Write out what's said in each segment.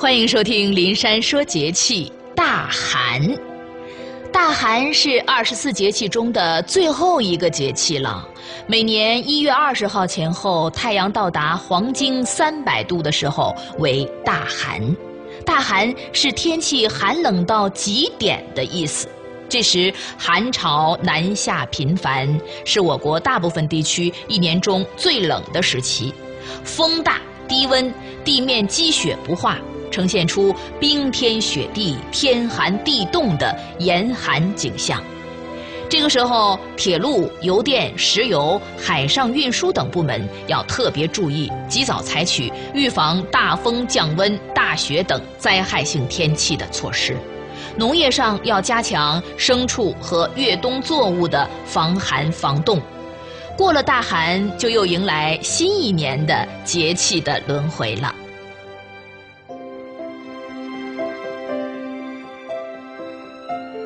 欢迎收听《林山说节气》。大寒，大寒是二十四节气中的最后一个节气了。每年一月二十号前后，太阳到达黄经三百度的时候为大寒。大寒是天气寒冷到极点的意思。这时寒潮南下频繁，是我国大部分地区一年中最冷的时期，风大低温，地面积雪不化。呈现出冰天雪地、天寒地冻的严寒景象。这个时候，铁路、邮电、石油、海上运输等部门要特别注意，及早采取预防大风、降温、大雪等灾害性天气的措施。农业上要加强牲畜和越冬作物的防寒防冻。过了大寒，就又迎来新一年的节气的轮回了。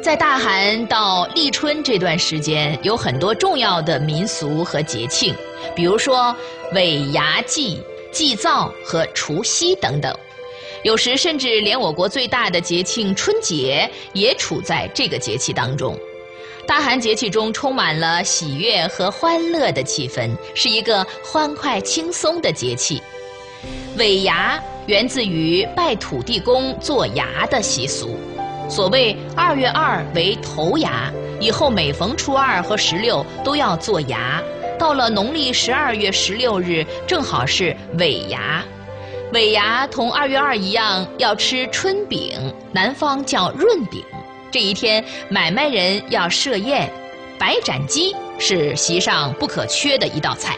在大寒到立春这段时间，有很多重要的民俗和节庆，比如说尾牙祭、祭灶和除夕等等。有时甚至连我国最大的节庆春节也处在这个节气当中。大寒节气中充满了喜悦和欢乐的气氛，是一个欢快轻松的节气。尾牙源自于拜土地公做牙的习俗。所谓二月二为头牙，以后每逢初二和十六都要做牙。到了农历十二月十六日，正好是尾牙。尾牙同二月二一样，要吃春饼，南方叫润饼。这一天，买卖人要设宴，白斩鸡是席上不可缺的一道菜。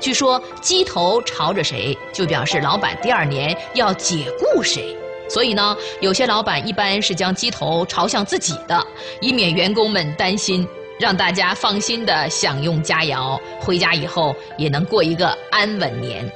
据说鸡头朝着谁，就表示老板第二年要解雇谁。所以呢，有些老板一般是将鸡头朝向自己的，以免员工们担心，让大家放心的享用佳肴，回家以后也能过一个安稳年。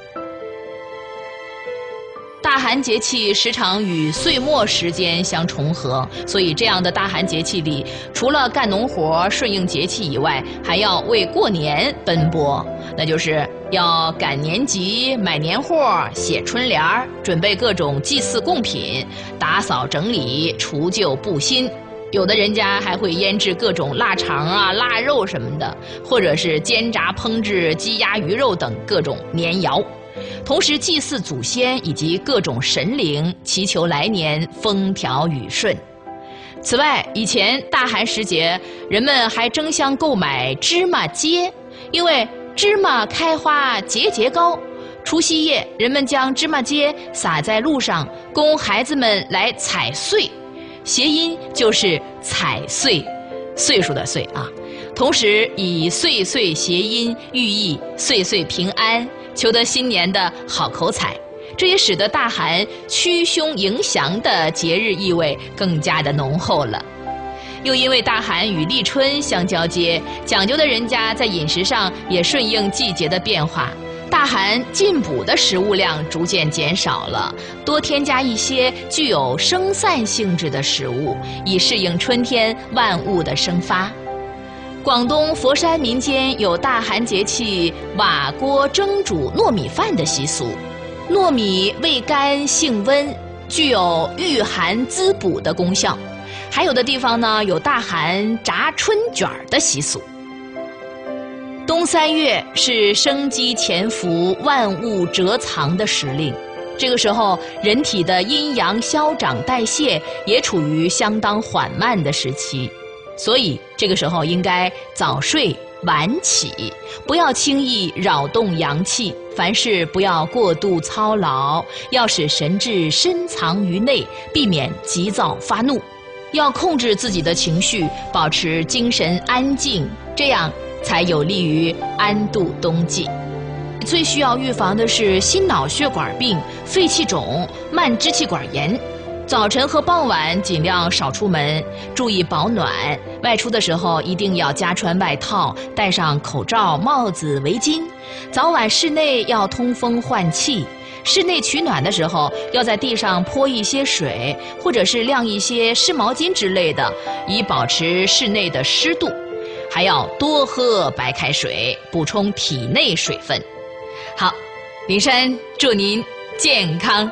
大寒节气时常与岁末时间相重合，所以这样的大寒节气里，除了干农活顺应节气以外，还要为过年奔波。那就是要赶年集、买年货、写春联、准备各种祭祀贡品、打扫整理、除旧布新。有的人家还会腌制各种腊肠啊、腊肉什么的，或者是煎炸烹制鸡鸭鱼肉等各种年肴。同时祭祀祖先以及各种神灵，祈求来年风调雨顺。此外，以前大寒时节，人们还争相购买芝麻秸，因为芝麻开花节节高。除夕夜，人们将芝麻秸撒在路上，供孩子们来踩碎，谐音就是踩碎，岁数的岁啊。同时以岁岁谐音，寓意岁岁平安。求得新年的好口彩，这也使得大寒驱凶迎祥的节日意味更加的浓厚了。又因为大寒与立春相交接，讲究的人家在饮食上也顺应季节的变化，大寒进补的食物量逐渐减少了，多添加一些具有生散性质的食物，以适应春天万物的生发。广东佛山民间有大寒节气瓦锅蒸煮糯米饭的习俗，糯米味甘性温，具有御寒滋补的功效。还有的地方呢，有大寒炸春卷的习俗。冬三月是生机潜伏、万物蛰藏的时令，这个时候人体的阴阳消长代谢也处于相当缓慢的时期。所以，这个时候应该早睡晚起，不要轻易扰动阳气。凡事不要过度操劳，要使神志深藏于内，避免急躁发怒。要控制自己的情绪，保持精神安静，这样才有利于安度冬季。最需要预防的是心脑血管病、肺气肿、慢支气管炎。早晨和傍晚尽量少出门，注意保暖。外出的时候一定要加穿外套，戴上口罩、帽子、围巾。早晚室内要通风换气。室内取暖的时候，要在地上泼一些水，或者是晾一些湿毛巾之类的，以保持室内的湿度。还要多喝白开水，补充体内水分。好，林珊祝您健康。